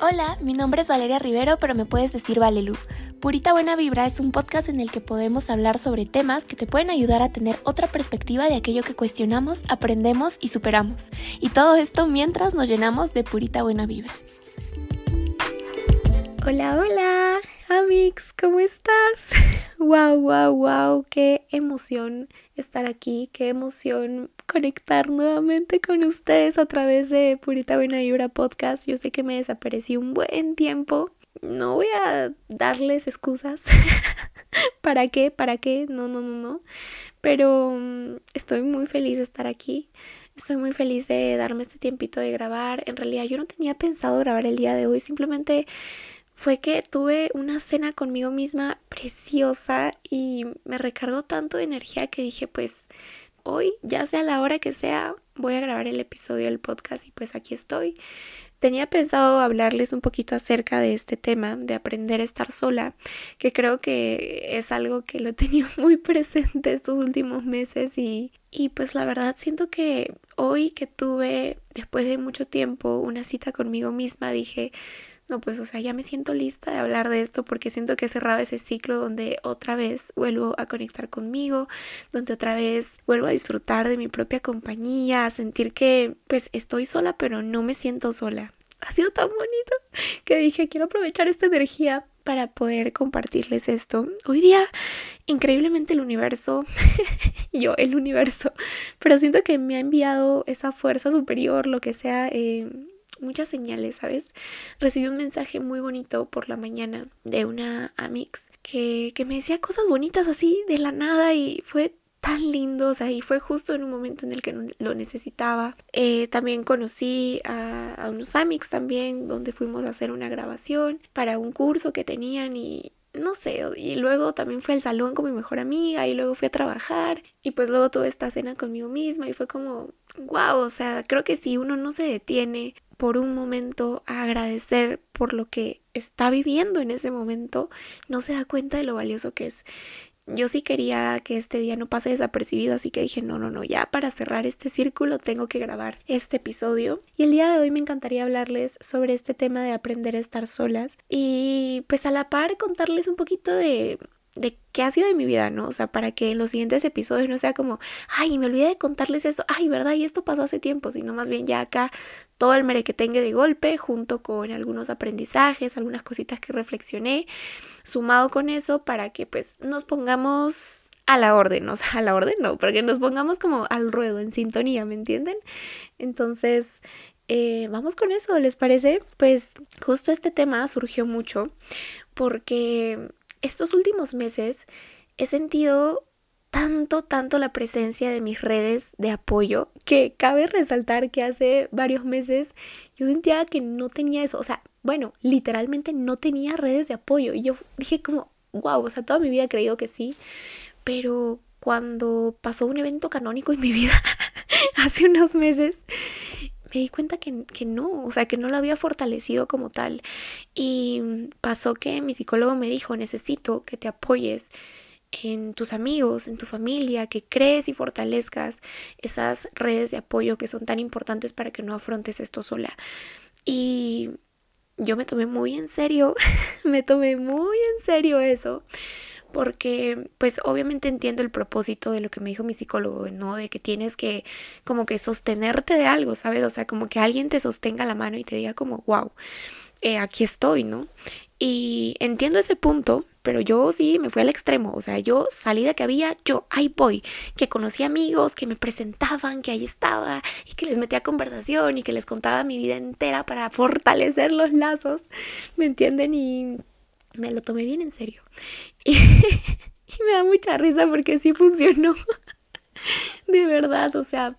Hola, mi nombre es Valeria Rivero, pero me puedes decir Valelu. Purita Buena Vibra es un podcast en el que podemos hablar sobre temas que te pueden ayudar a tener otra perspectiva de aquello que cuestionamos, aprendemos y superamos. Y todo esto mientras nos llenamos de purita buena vibra. Hola, hola, Amix, ¿cómo estás? Wow, wow, wow, qué emoción estar aquí, qué emoción conectar nuevamente con ustedes a través de Purita Buena Vibra Podcast. Yo sé que me desaparecí un buen tiempo. No voy a darles excusas. ¿Para qué? ¿Para qué? No, no, no, no. Pero mm, estoy muy feliz de estar aquí. Estoy muy feliz de darme este tiempito de grabar. En realidad yo no tenía pensado grabar el día de hoy. Simplemente fue que tuve una cena conmigo misma preciosa y me recargó tanto de energía que dije pues hoy, ya sea la hora que sea, voy a grabar el episodio del podcast y pues aquí estoy. Tenía pensado hablarles un poquito acerca de este tema, de aprender a estar sola, que creo que es algo que lo he tenido muy presente estos últimos meses y, y pues la verdad siento que hoy que tuve, después de mucho tiempo, una cita conmigo misma, dije, no, pues, o sea, ya me siento lista de hablar de esto porque siento que he cerrado ese ciclo donde otra vez vuelvo a conectar conmigo, donde otra vez vuelvo a disfrutar de mi propia compañía, a sentir que, pues, estoy sola, pero no me siento sola. Ha sido tan bonito que dije, quiero aprovechar esta energía para poder compartirles esto. Hoy día, increíblemente el universo, yo el universo, pero siento que me ha enviado esa fuerza superior, lo que sea, eh, muchas señales, ¿sabes? Recibí un mensaje muy bonito por la mañana de una Amix que, que me decía cosas bonitas así de la nada y fue tan lindo, o sea, y fue justo en un momento en el que lo necesitaba. Eh, también conocí a, a, unos Amix también, donde fuimos a hacer una grabación para un curso que tenían y no sé, y luego también fui al salón con mi mejor amiga y luego fui a trabajar y pues luego tuve esta cena conmigo misma y fue como, wow, o sea, creo que si uno no se detiene por un momento a agradecer por lo que está viviendo en ese momento, no se da cuenta de lo valioso que es. Yo sí quería que este día no pase desapercibido, así que dije, no, no, no, ya para cerrar este círculo tengo que grabar este episodio. Y el día de hoy me encantaría hablarles sobre este tema de aprender a estar solas y pues a la par contarles un poquito de de qué ha sido de mi vida, ¿no? O sea, para que en los siguientes episodios no sea como, ay, me olvidé de contarles eso, ay, ¿verdad? Y esto pasó hace tiempo, sino más bien ya acá todo el merequetengue de golpe, junto con algunos aprendizajes, algunas cositas que reflexioné, sumado con eso para que pues nos pongamos a la orden, o sea, a la orden no, para que nos pongamos como al ruedo, en sintonía, ¿me entienden? Entonces, eh, vamos con eso, ¿les parece? Pues justo este tema surgió mucho porque estos últimos meses he sentido tanto, tanto la presencia de mis redes de apoyo que cabe resaltar que hace varios meses yo sentía que no tenía eso, o sea, bueno, literalmente no tenía redes de apoyo. Y yo dije como, wow, o sea, toda mi vida he creído que sí, pero cuando pasó un evento canónico en mi vida hace unos meses, me di cuenta que, que, no, o sea, que no lo había fortalecido como tal. Y pasó que mi psicólogo me dijo, necesito que te apoyes en tus amigos, en tu familia, que crees y fortalezcas esas redes de apoyo que son tan importantes para que no afrontes esto sola. Y yo me tomé muy en serio, me tomé muy en serio eso porque pues obviamente entiendo el propósito de lo que me dijo mi psicólogo, ¿no? De que tienes que como que sostenerte de algo, ¿sabes? O sea, como que alguien te sostenga la mano y te diga como, wow, eh, aquí estoy, ¿no? Y entiendo ese punto, pero yo sí me fui al extremo, o sea, yo salí de que había, yo ahí voy, que conocí amigos, que me presentaban, que ahí estaba y que les metía conversación y que les contaba mi vida entera para fortalecer los lazos, ¿me entienden? Y me lo tomé bien en serio. Y, me da mucha risa porque sí funcionó. De verdad, o sea,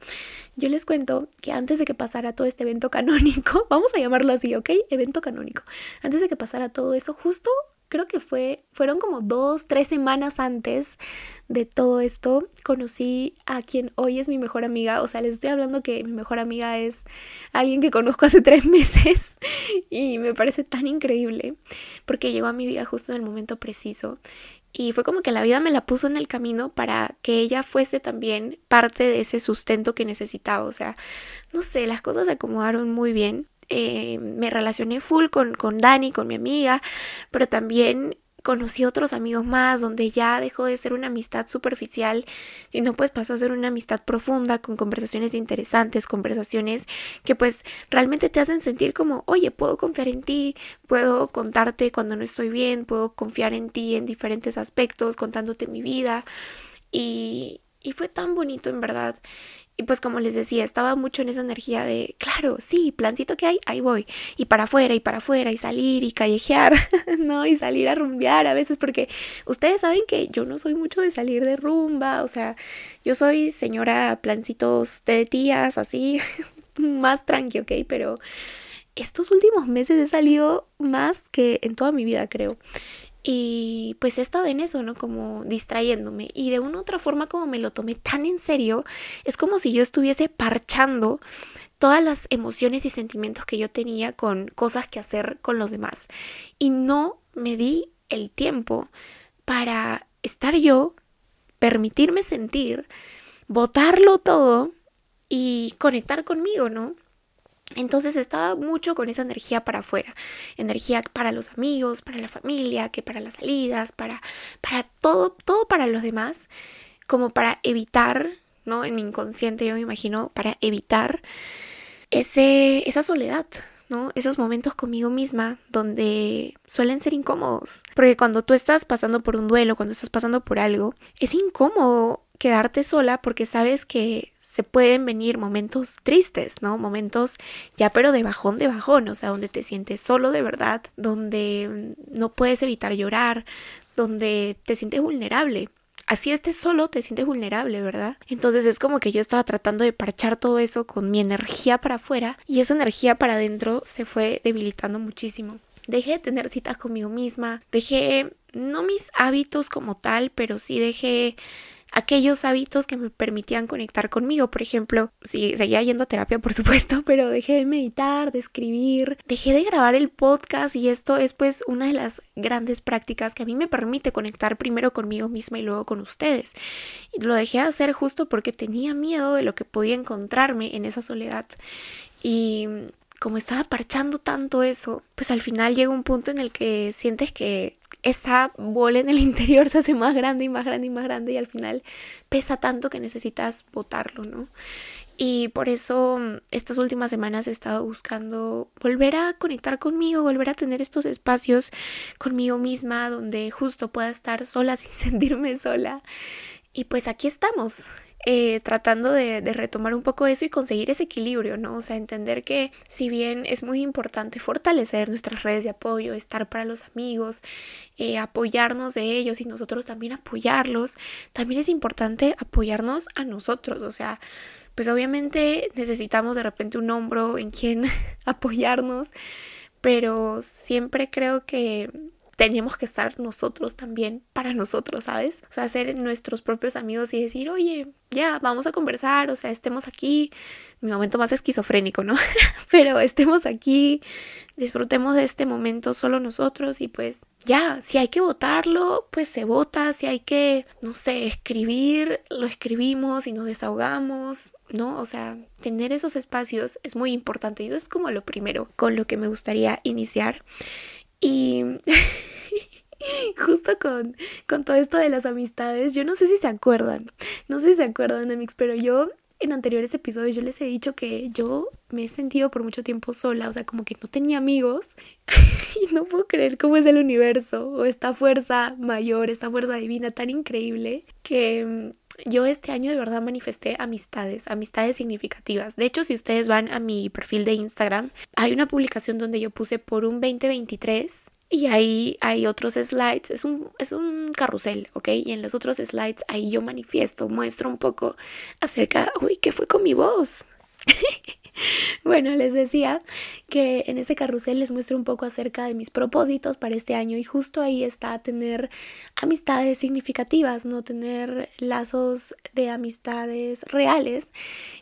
yo les cuento que antes de que pasara todo este evento canónico, vamos a llamarlo así, ¿ok? Evento canónico. Antes de que pasara todo eso, justo creo que fue, fueron como dos, tres semanas antes de todo esto, conocí a quien hoy es mi mejor amiga. O sea, les estoy hablando que mi mejor amiga es alguien que conozco hace tres meses y me parece tan increíble porque llegó a mi vida justo en el momento preciso. Y fue como que la vida me la puso en el camino para que ella fuese también parte de ese sustento que necesitaba. O sea, no sé, las cosas se acomodaron muy bien. Eh, me relacioné full con, con Dani, con mi amiga, pero también conocí otros amigos más, donde ya dejó de ser una amistad superficial, sino pues pasó a ser una amistad profunda, con conversaciones interesantes, conversaciones que pues realmente te hacen sentir como, oye, puedo confiar en ti, puedo contarte cuando no estoy bien, puedo confiar en ti en diferentes aspectos, contándote mi vida. Y, y fue tan bonito en verdad. Y pues como les decía, estaba mucho en esa energía de, claro, sí, plancito que hay, ahí voy. Y para afuera, y para afuera, y salir, y callejear, ¿no? Y salir a rumbear a veces, porque ustedes saben que yo no soy mucho de salir de rumba, o sea, yo soy señora plancitos de tías, así, más tranqui, ¿ok? Pero estos últimos meses he salido más que en toda mi vida, creo. Y pues he estado en eso, ¿no? Como distrayéndome. Y de una u otra forma como me lo tomé tan en serio, es como si yo estuviese parchando todas las emociones y sentimientos que yo tenía con cosas que hacer con los demás. Y no me di el tiempo para estar yo, permitirme sentir, botarlo todo y conectar conmigo, ¿no? Entonces estaba mucho con esa energía para afuera, energía para los amigos, para la familia, que para las salidas, para, para todo, todo para los demás, como para evitar, ¿no? En mi inconsciente yo me imagino, para evitar ese, esa soledad, ¿no? Esos momentos conmigo misma donde suelen ser incómodos. Porque cuando tú estás pasando por un duelo, cuando estás pasando por algo, es incómodo quedarte sola porque sabes que se pueden venir momentos tristes, ¿no? Momentos ya pero de bajón, de bajón, o sea, donde te sientes solo de verdad, donde no puedes evitar llorar, donde te sientes vulnerable. Así estés solo, te sientes vulnerable, ¿verdad? Entonces es como que yo estaba tratando de parchar todo eso con mi energía para afuera y esa energía para adentro se fue debilitando muchísimo. Dejé de tener citas conmigo misma, dejé no mis hábitos como tal, pero sí dejé aquellos hábitos que me permitían conectar conmigo. Por ejemplo, sí, seguía yendo a terapia, por supuesto, pero dejé de meditar, de escribir, dejé de grabar el podcast y esto es pues una de las grandes prácticas que a mí me permite conectar primero conmigo misma y luego con ustedes. Lo dejé de hacer justo porque tenía miedo de lo que podía encontrarme en esa soledad. Y como estaba parchando tanto eso, pues al final llega un punto en el que sientes que esa bola en el interior se hace más grande y más grande y más grande y al final pesa tanto que necesitas botarlo, ¿no? Y por eso mm, estas últimas semanas he estado buscando volver a conectar conmigo, volver a tener estos espacios conmigo misma donde justo pueda estar sola sin sentirme sola. Y pues aquí estamos, eh, tratando de, retomar un poco eso y conseguir ese equilibrio, ¿no? O sea, entender que si bien es muy importante fortalecer nuestras redes de apoyo, estar para los amigos, eh, apoyarnos de ellos y nosotros también apoyarlos, también es importante apoyarnos a nosotros, o sea, pues obviamente necesitamos de repente un hombro en quien apoyarnos, pero siempre creo que tenemos que estar nosotros también para nosotros, ¿sabes? O sea, ser nuestros propios amigos y decir, oye, ya, vamos a conversar, o sea, estemos aquí, mi momento más esquizofrénico, ¿no? Pero estemos aquí, disfrutemos de este momento solo nosotros y pues ya, si hay que votarlo, pues se vota, si hay que, no sé, escribir, lo escribimos y nos desahogamos, ¿no? O sea, tener esos espacios es muy importante y eso es como lo primero con lo que me gustaría iniciar. Y justo con, con todo esto de las amistades, yo no sé si se acuerdan, no sé si se acuerdan, Amix, pero yo en anteriores episodios yo les he dicho que yo me he sentido por mucho tiempo sola, o sea, como que no tenía amigos y no puedo creer cómo es el universo o esta fuerza mayor, esta fuerza divina tan increíble que mm, yo este año de verdad manifesté amistades, amistades significativas. De hecho, si ustedes van a mi perfil de Instagram, hay una publicación donde yo puse por un 2023 y ahí hay otros slides, es un, es un carrusel, ¿ok? Y en los otros slides ahí yo manifiesto, muestro un poco acerca, uy, ¿qué fue con mi voz? bueno, les decía que en este carrusel les muestro un poco acerca de mis propósitos para este año y justo ahí está tener amistades significativas, no tener lazos de amistades reales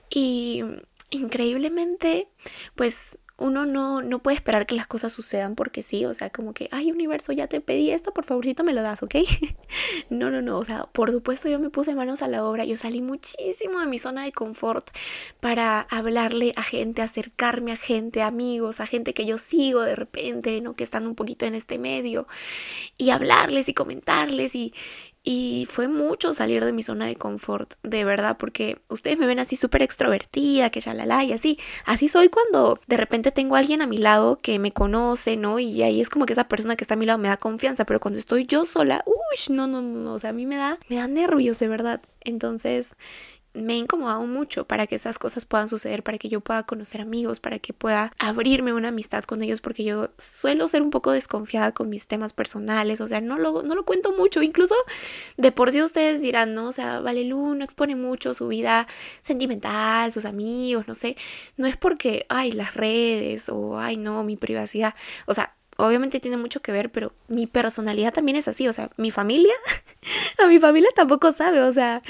y increíblemente, pues uno no, no puede esperar que las cosas sucedan porque sí, o sea, como que, ay universo, ya te pedí esto, por favorcito me lo das, ¿ok? no, no, no, o sea, por supuesto yo me puse manos a la obra, yo salí muchísimo de mi zona de confort para hablarle a gente, acercarme a gente, amigos, a gente que yo sigo de repente, ¿no? Que están un poquito en este medio y hablarles y comentarles y, y fue mucho salir de mi zona de confort, de verdad, porque ustedes me ven así súper extrovertida, que ya la la y así. Así soy cuando de repente tengo a alguien a mi lado que me conoce, ¿no? Y ahí es como que esa persona que está a mi lado me da confianza, pero cuando estoy yo sola, uy, no, no, no, no, o sea, a mí me da, me da nervios, de verdad. Entonces, me ha incomodado mucho para que esas cosas puedan suceder, para que yo pueda conocer amigos, para que pueda abrirme una amistad con ellos, porque yo suelo ser un poco desconfiada con mis temas personales, o sea, no lo, no lo cuento mucho, incluso de por sí ustedes dirán, no, o sea, Valelu no expone mucho su vida sentimental, sus amigos, no sé, no es porque, ay, las redes o, ay, no, mi privacidad, o sea, obviamente tiene mucho que ver, pero mi personalidad también es así, o sea, mi familia, a mi familia tampoco sabe, o sea,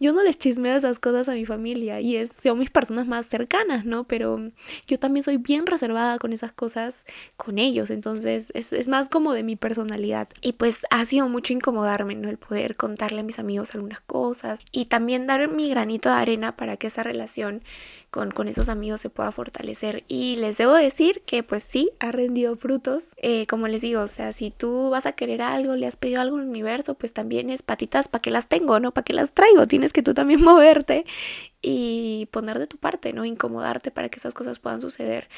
yo no les chismeo esas cosas a mi familia y es, son mis personas más cercanas, ¿no? Pero yo también soy bien reservada con esas cosas con ellos, entonces es, es más como de mi personalidad y pues ha sido mucho incomodarme, ¿no? El poder contarle a mis amigos algunas cosas y también dar mi granito de arena para que esa relación con, con esos amigos se pueda fortalecer y les debo decir que pues sí, ha rendido frutos eh, como les digo, o sea, si tú vas a querer algo, le has pedido algo al universo, pues también es patitas para que las tengo, ¿no? Para que las traigo, tienes que tú también moverte y poner de tu parte, ¿no? Incomodarte para que esas cosas puedan suceder.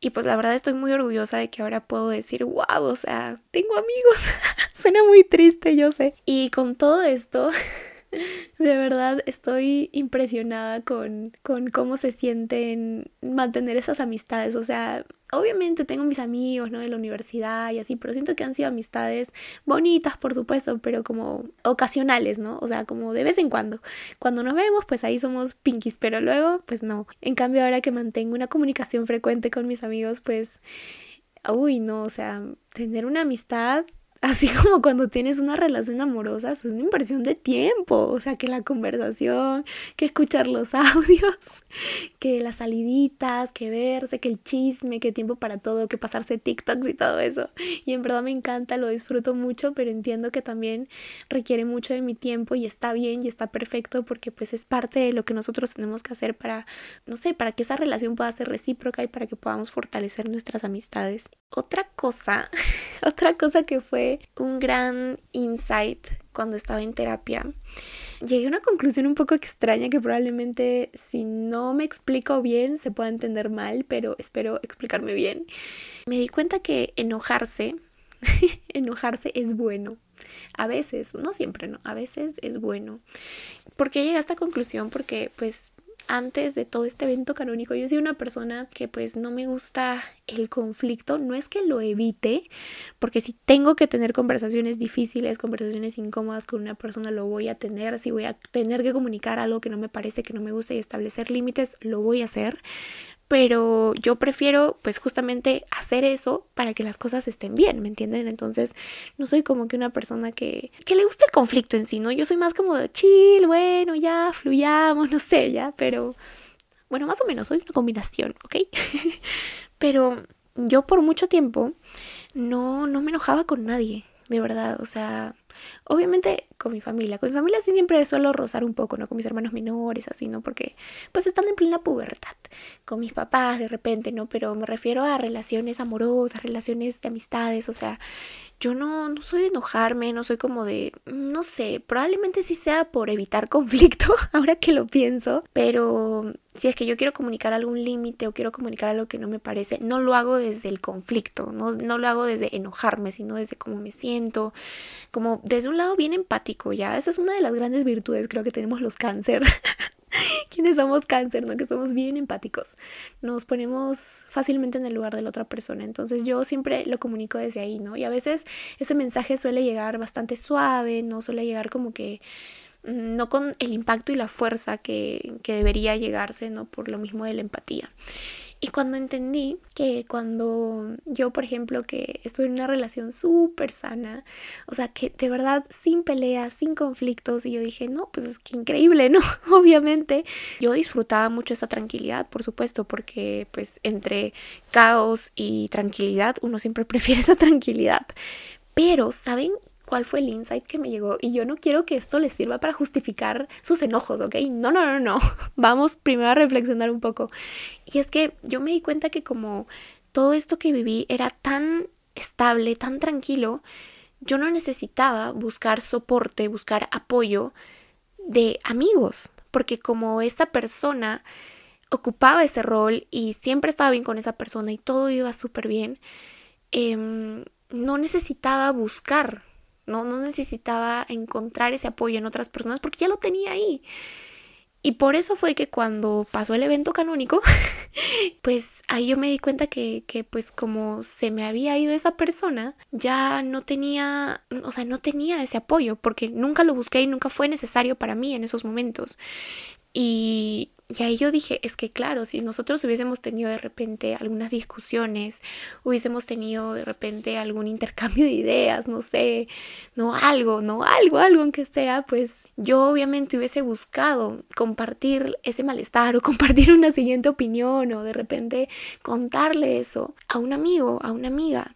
Y pues la verdad estoy muy orgullosa de que ahora puedo decir, wow, o sea, tengo amigos. Suena muy triste, yo sé. Y con todo esto... De verdad estoy impresionada con, con cómo se sienten mantener esas amistades. O sea, obviamente tengo mis amigos, ¿no? De la universidad y así, pero siento que han sido amistades bonitas, por supuesto, pero como ocasionales, ¿no? O sea, como de vez en cuando. Cuando nos vemos, pues ahí somos pinkies, pero luego, pues no. En cambio, ahora que mantengo una comunicación frecuente con mis amigos, pues, uy, no, o sea, tener una amistad Así como cuando tienes una relación amorosa, eso es una inversión de tiempo. O sea, que la conversación, que escuchar los audios, que las saliditas, que verse, que el chisme, que tiempo para todo, que pasarse TikToks y todo eso. Y en verdad me encanta, lo disfruto mucho, pero entiendo que también requiere mucho de mi tiempo y está bien y está perfecto porque pues es parte de lo que nosotros tenemos que hacer para, no sé, para que esa relación pueda ser recíproca y para que podamos fortalecer nuestras amistades. Otra cosa, otra cosa que fue un gran insight cuando estaba en terapia. Llegué a una conclusión un poco extraña que probablemente si no me explico bien se pueda entender mal, pero espero explicarme bien. Me di cuenta que enojarse, enojarse es bueno. A veces, no siempre, no, a veces es bueno. ¿Por qué llegué a esta conclusión? Porque pues antes de todo este evento canónico, yo soy una persona que pues no me gusta el conflicto, no es que lo evite, porque si tengo que tener conversaciones difíciles, conversaciones incómodas con una persona, lo voy a tener, si voy a tener que comunicar algo que no me parece, que no me gusta y establecer límites, lo voy a hacer, pero yo prefiero pues justamente hacer eso para que las cosas estén bien, ¿me entienden? Entonces no soy como que una persona que, que le guste el conflicto en sí, ¿no? Yo soy más como de chill, bueno, ya, fluyamos, no sé, ya, pero bueno, más o menos soy una combinación, ¿ok? pero yo por mucho tiempo no, no me enojaba con nadie, de verdad, o sea, obviamente con mi familia. Con mi familia sí siempre suelo rozar un poco, ¿no? Con mis hermanos menores, así, ¿no? Porque pues están en plena pubertad. Con mis papás de repente, ¿no? Pero me refiero a relaciones amorosas, relaciones de amistades, o sea, yo no, no soy de enojarme, no soy como de, no sé, probablemente sí sea por evitar conflicto, ahora que lo pienso, pero si es que yo quiero comunicar algún límite o quiero comunicar algo que no me parece, no lo hago desde el conflicto, no, no lo hago desde enojarme, sino desde cómo me siento, como desde un lado bien empático, ¿ya? Esa es una de las grandes virtudes, creo que tenemos los cáncer. quienes somos cáncer, ¿no? Que somos bien empáticos. Nos ponemos fácilmente en el lugar de la otra persona. Entonces yo siempre lo comunico desde ahí, ¿no? Y a veces ese mensaje suele llegar bastante suave, no suele llegar como que mm, no con el impacto y la fuerza que, que debería llegarse, ¿no? Por lo mismo de la empatía. Y cuando entendí que cuando yo, por ejemplo, que estuve en una relación súper sana, o sea, que de verdad sin peleas, sin conflictos, y yo dije, no, pues es que increíble, ¿no? Obviamente, yo disfrutaba mucho esa tranquilidad, por supuesto, porque pues entre caos y tranquilidad, uno siempre prefiere esa tranquilidad. Pero, ¿saben cuál fue el insight que me llegó. Y yo no quiero que esto les sirva para justificar sus enojos, ¿ok? No, no, no, no. Vamos primero a reflexionar un poco. Y es que yo me di cuenta que como todo esto que viví era tan estable, tan tranquilo, yo no necesitaba buscar soporte, buscar apoyo de amigos, porque como esta persona ocupaba ese rol y siempre estaba bien con esa persona y todo iba súper bien, em, no necesitaba buscar no, no necesitaba encontrar ese apoyo en otras personas porque ya lo tenía ahí. Y por eso fue que cuando pasó el evento canónico, pues ahí yo me di cuenta que, que, pues como se me había ido esa persona, ya no tenía, o sea, no tenía ese apoyo porque nunca lo busqué y nunca fue necesario para mí en esos momentos. Y, y ahí yo dije, es que claro, si nosotros hubiésemos tenido de repente algunas discusiones, hubiésemos tenido de repente algún intercambio de ideas, no sé, no algo, no algo, algo aunque sea, pues yo obviamente hubiese buscado compartir ese malestar o compartir una siguiente opinión o de repente contarle eso a un amigo, a una amiga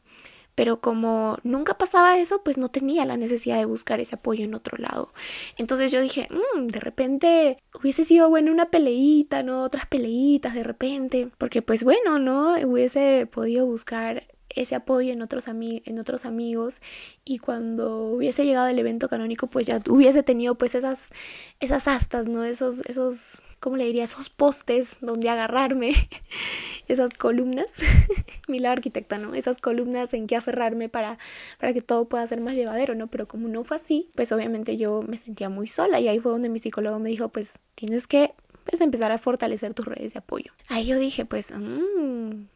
pero como nunca pasaba eso, pues no tenía la necesidad de buscar ese apoyo en otro lado. Entonces yo dije, mm, de repente hubiese sido bueno una peleita, ¿no? Otras peleitas de repente, porque pues bueno, ¿no? Hubiese podido buscar ese apoyo en otros, en otros amigos y cuando hubiese llegado el evento canónico pues ya hubiese tenido pues esas, esas astas, ¿no? Esos, esos, ¿cómo le diría? Esos postes donde agarrarme, esas columnas, mi la arquitecta, ¿no? Esas columnas en que aferrarme para, para que todo pueda ser más llevadero, ¿no? Pero como no fue así, pues obviamente yo me sentía muy sola y ahí fue donde mi psicólogo me dijo pues tienes que pues, empezar a fortalecer tus redes de apoyo. Ahí yo dije pues... Mmm,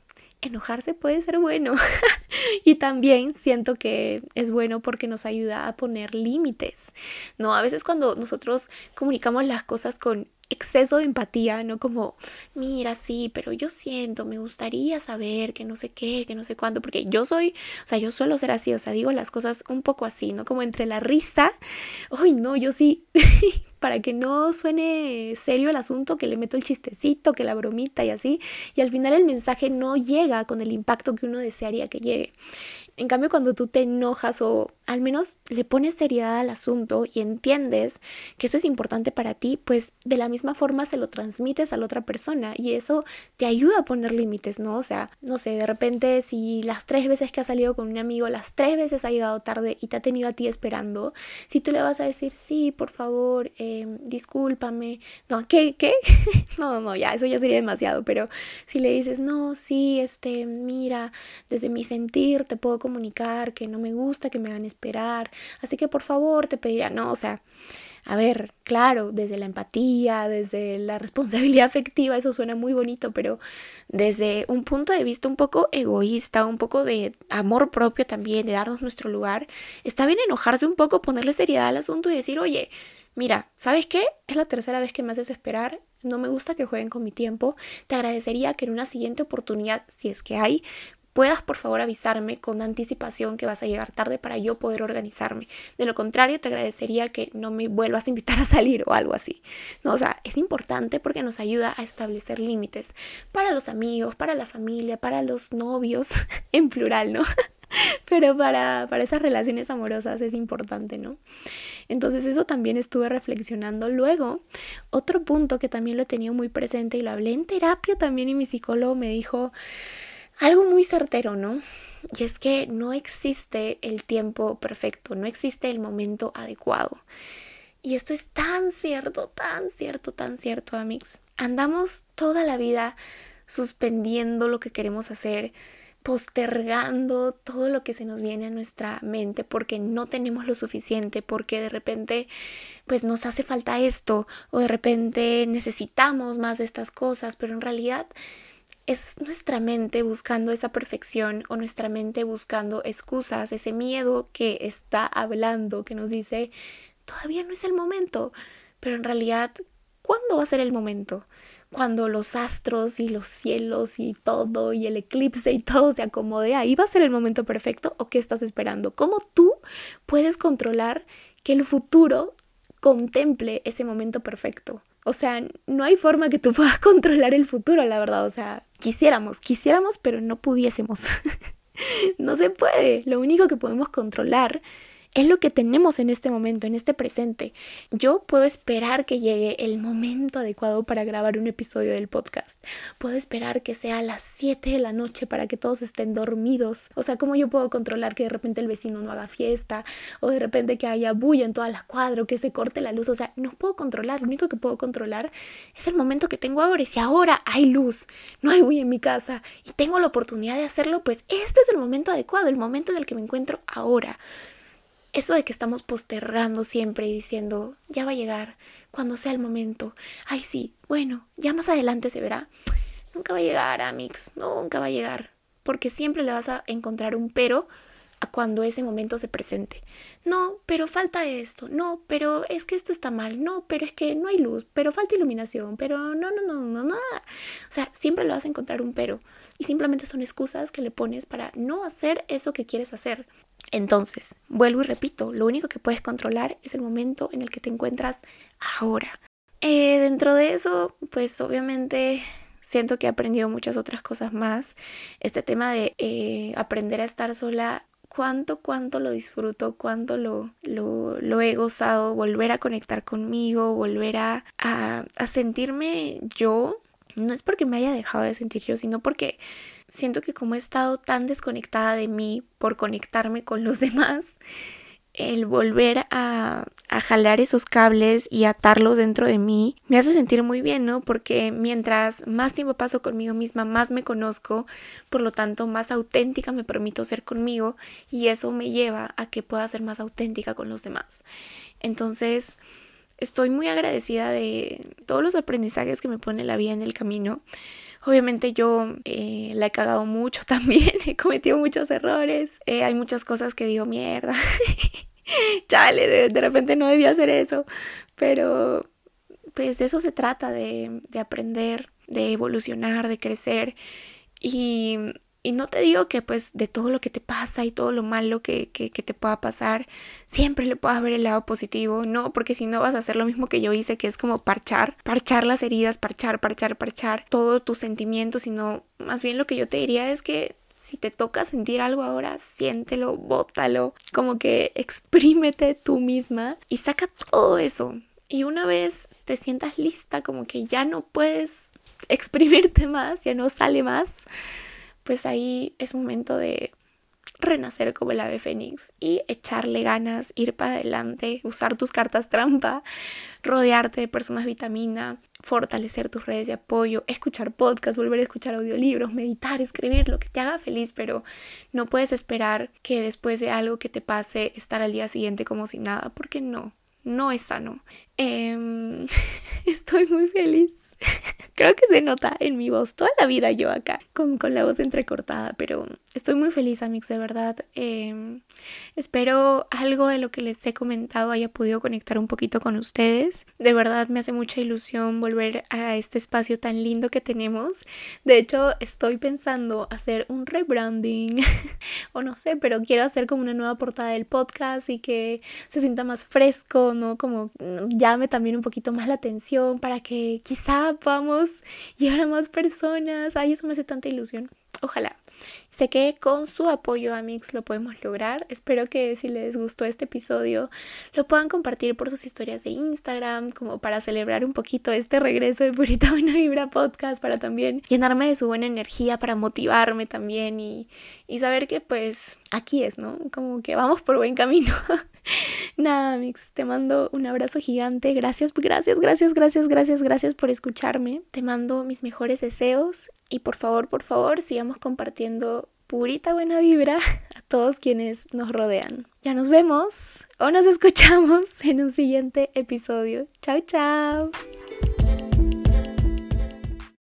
enojarse puede ser bueno. y también siento que es bueno porque nos ayuda a poner límites. No, a veces cuando nosotros comunicamos las cosas con exceso de empatía, no como, mira, sí, pero yo siento, me gustaría saber que no sé qué, que no sé cuándo, porque yo soy, o sea, yo suelo ser así, o sea, digo las cosas un poco así, ¿no? Como entre la risa, ay, no, yo sí, para que no suene serio el asunto, que le meto el chistecito, que la bromita y así, y al final el mensaje no llega con el impacto que uno desearía que llegue. En cambio, cuando tú te enojas o al menos le pones seriedad al asunto y entiendes que eso es importante para ti, pues de la misma forma se lo transmites a la otra persona y eso te ayuda a poner límites, ¿no? O sea, no sé, de repente si las tres veces que has salido con un amigo, las tres veces ha llegado tarde y te ha tenido a ti esperando, si tú le vas a decir, sí, por favor, eh, discúlpame, no, ¿qué? ¿Qué? no, no, ya, eso ya sería demasiado, pero si le dices, no, sí, este, mira, desde mi sentir te puedo comunicar que no me gusta que me hagan esperar, así que por favor te pediría, no, o sea, a ver, claro, desde la empatía, desde la responsabilidad afectiva, eso suena muy bonito, pero desde un punto de vista un poco egoísta, un poco de amor propio también, de darnos nuestro lugar, está bien enojarse un poco, ponerle seriedad al asunto y decir, oye, mira, ¿sabes qué? Es la tercera vez que me haces esperar, no me gusta que jueguen con mi tiempo, te agradecería que en una siguiente oportunidad, si es que hay, puedas por favor avisarme con anticipación que vas a llegar tarde para yo poder organizarme. De lo contrario, te agradecería que no me vuelvas a invitar a salir o algo así. No, o sea, es importante porque nos ayuda a establecer límites para los amigos, para la familia, para los novios, en plural, ¿no? Pero para, para esas relaciones amorosas es importante, ¿no? Entonces eso también estuve reflexionando. Luego, otro punto que también lo he tenido muy presente y lo hablé en terapia también y mi psicólogo me dijo, algo muy certero, ¿no? Y es que no existe el tiempo perfecto, no existe el momento adecuado. Y esto es tan cierto, tan cierto, tan cierto, amigos. Andamos toda la vida suspendiendo lo que queremos hacer, postergando todo lo que se nos viene a nuestra mente porque no tenemos lo suficiente, porque de repente pues nos hace falta esto o de repente necesitamos más de estas cosas, pero en realidad es nuestra mente buscando esa perfección o nuestra mente buscando excusas, ese miedo que está hablando, que nos dice, todavía no es el momento, pero en realidad, ¿cuándo va a ser el momento? cuando los astros y los cielos y todo y el eclipse y todo se acomode, ahí va a ser el momento perfecto o qué estás esperando? ¿Cómo tú puedes controlar que el futuro contemple ese momento perfecto? O sea, no hay forma que tú puedas controlar el futuro, la verdad. O sea, quisiéramos, quisiéramos, pero no pudiésemos. no se puede. Lo único que podemos controlar es lo que tenemos en este momento, en este presente. Yo puedo esperar que llegue el momento adecuado para grabar un episodio del podcast. Puedo esperar que sea a las 7 de la noche para que todos estén dormidos. O sea, ¿cómo yo puedo controlar que de repente el vecino no haga fiesta? O de repente que haya bulla en todas las cuadras, que se corte la luz. O sea, no puedo controlar. Lo único que puedo controlar es el momento que tengo ahora. Y si ahora hay luz, no hay bulla en mi casa y tengo la oportunidad de hacerlo, pues este es el momento adecuado, el momento en el que me encuentro ahora. Eso de que estamos postergando siempre y diciendo, ya va a llegar, cuando sea el momento. Ay, sí, bueno, ya más adelante se verá. Nunca va a llegar, Amix, nunca va a llegar. Porque siempre le vas a encontrar un pero a cuando ese momento se presente. No, pero falta esto. No, pero es que esto está mal. No, pero es que no hay luz. Pero falta iluminación. Pero no, no, no, no, no. O sea, siempre le vas a encontrar un pero. Y simplemente son excusas que le pones para no hacer eso que quieres hacer. Entonces, vuelvo y repito, lo único que puedes controlar es el momento en el que te encuentras ahora. Eh, dentro de eso, pues obviamente siento que he aprendido muchas otras cosas más. Este tema de eh, aprender a estar sola, cuánto, cuánto lo disfruto, cuánto lo, lo, he gozado, volver a conectar conmigo, volver a, a, a sentirme yo. No es porque me haya dejado de sentir yo, sino porque siento que como he estado tan desconectada de mí por conectarme con los demás, el volver a, a, jalar esos cables y atarlos dentro de mí me hace sentir muy bien, ¿no? Porque mientras más tiempo paso conmigo misma, más me conozco, por lo tanto, más auténtica me permito ser conmigo y eso me lleva a que pueda ser más auténtica con los demás. Entonces, estoy muy agradecida de todos los aprendizajes que me pone la vida en el camino. Obviamente yo eh, la he cagado mucho también, he cometido muchos errores, eh, hay muchas cosas que digo mierda, chale, de, repente no debía hacer eso, pero pues de eso se trata, de, de aprender, de evolucionar, de crecer y y no te digo que pues de todo lo que te pasa y todo lo malo que, que, te pueda pasar, siempre le puedas ver el lado positivo, no, porque si no vas a hacer lo mismo que yo hice, que es como parchar, parchar las heridas, parchar, parchar, parchar todos tus sentimientos, sino más bien lo que yo te diría es que si te toca sentir algo ahora, siéntelo, bótalo, como que exprímete tú misma y saca todo eso. Y una vez te sientas lista, como que ya no puedes exprimirte más, ya no sale más pues ahí es momento de renacer como el ave fénix y echarle ganas, ir para adelante, usar tus cartas trampa, rodearte de personas vitamina, fortalecer tus redes de apoyo, escuchar podcasts, volver a escuchar audiolibros, meditar, escribir, lo que te haga feliz, pero no puedes esperar que después de algo que te pase estar al día siguiente como si nada, porque no, no es sano. Em, estoy muy feliz Creo que se nota en mi voz toda la vida yo acá, con, con la voz entrecortada, pero estoy muy feliz, amigos, de verdad. Em, espero algo de lo que les he comentado haya podido conectar un poquito con ustedes. De verdad me hace mucha ilusión volver a este espacio tan lindo que tenemos. De hecho, estoy pensando hacer un rebranding, o no sé, pero quiero hacer como una nueva portada del podcast y que se sienta más fresco, ¿no? Como mm, llame también un poquito más la atención para que quizá podamos llegar a más personas. Ay, eso me hace tanta ilusión. Ojalá. Sé que con su apoyo a Mix lo podemos lograr. Espero que si les gustó este episodio lo puedan compartir por sus historias de Instagram como para celebrar un poquito este regreso de Purita Buena Vibra Podcast para también llenarme de su buena energía, para motivarme también y, y saber que pues aquí es, ¿no? Como que vamos por buen camino. Nada, Mix, te mando un abrazo gigante. Gracias, gracias, gracias, gracias, gracias, gracias por escucharme. Te mando mis mejores deseos y por favor, por favor, sigamos compartiendo purita buena vibra a todos quienes nos rodean. Ya nos vemos o nos escuchamos en un siguiente episodio. Chao, chao.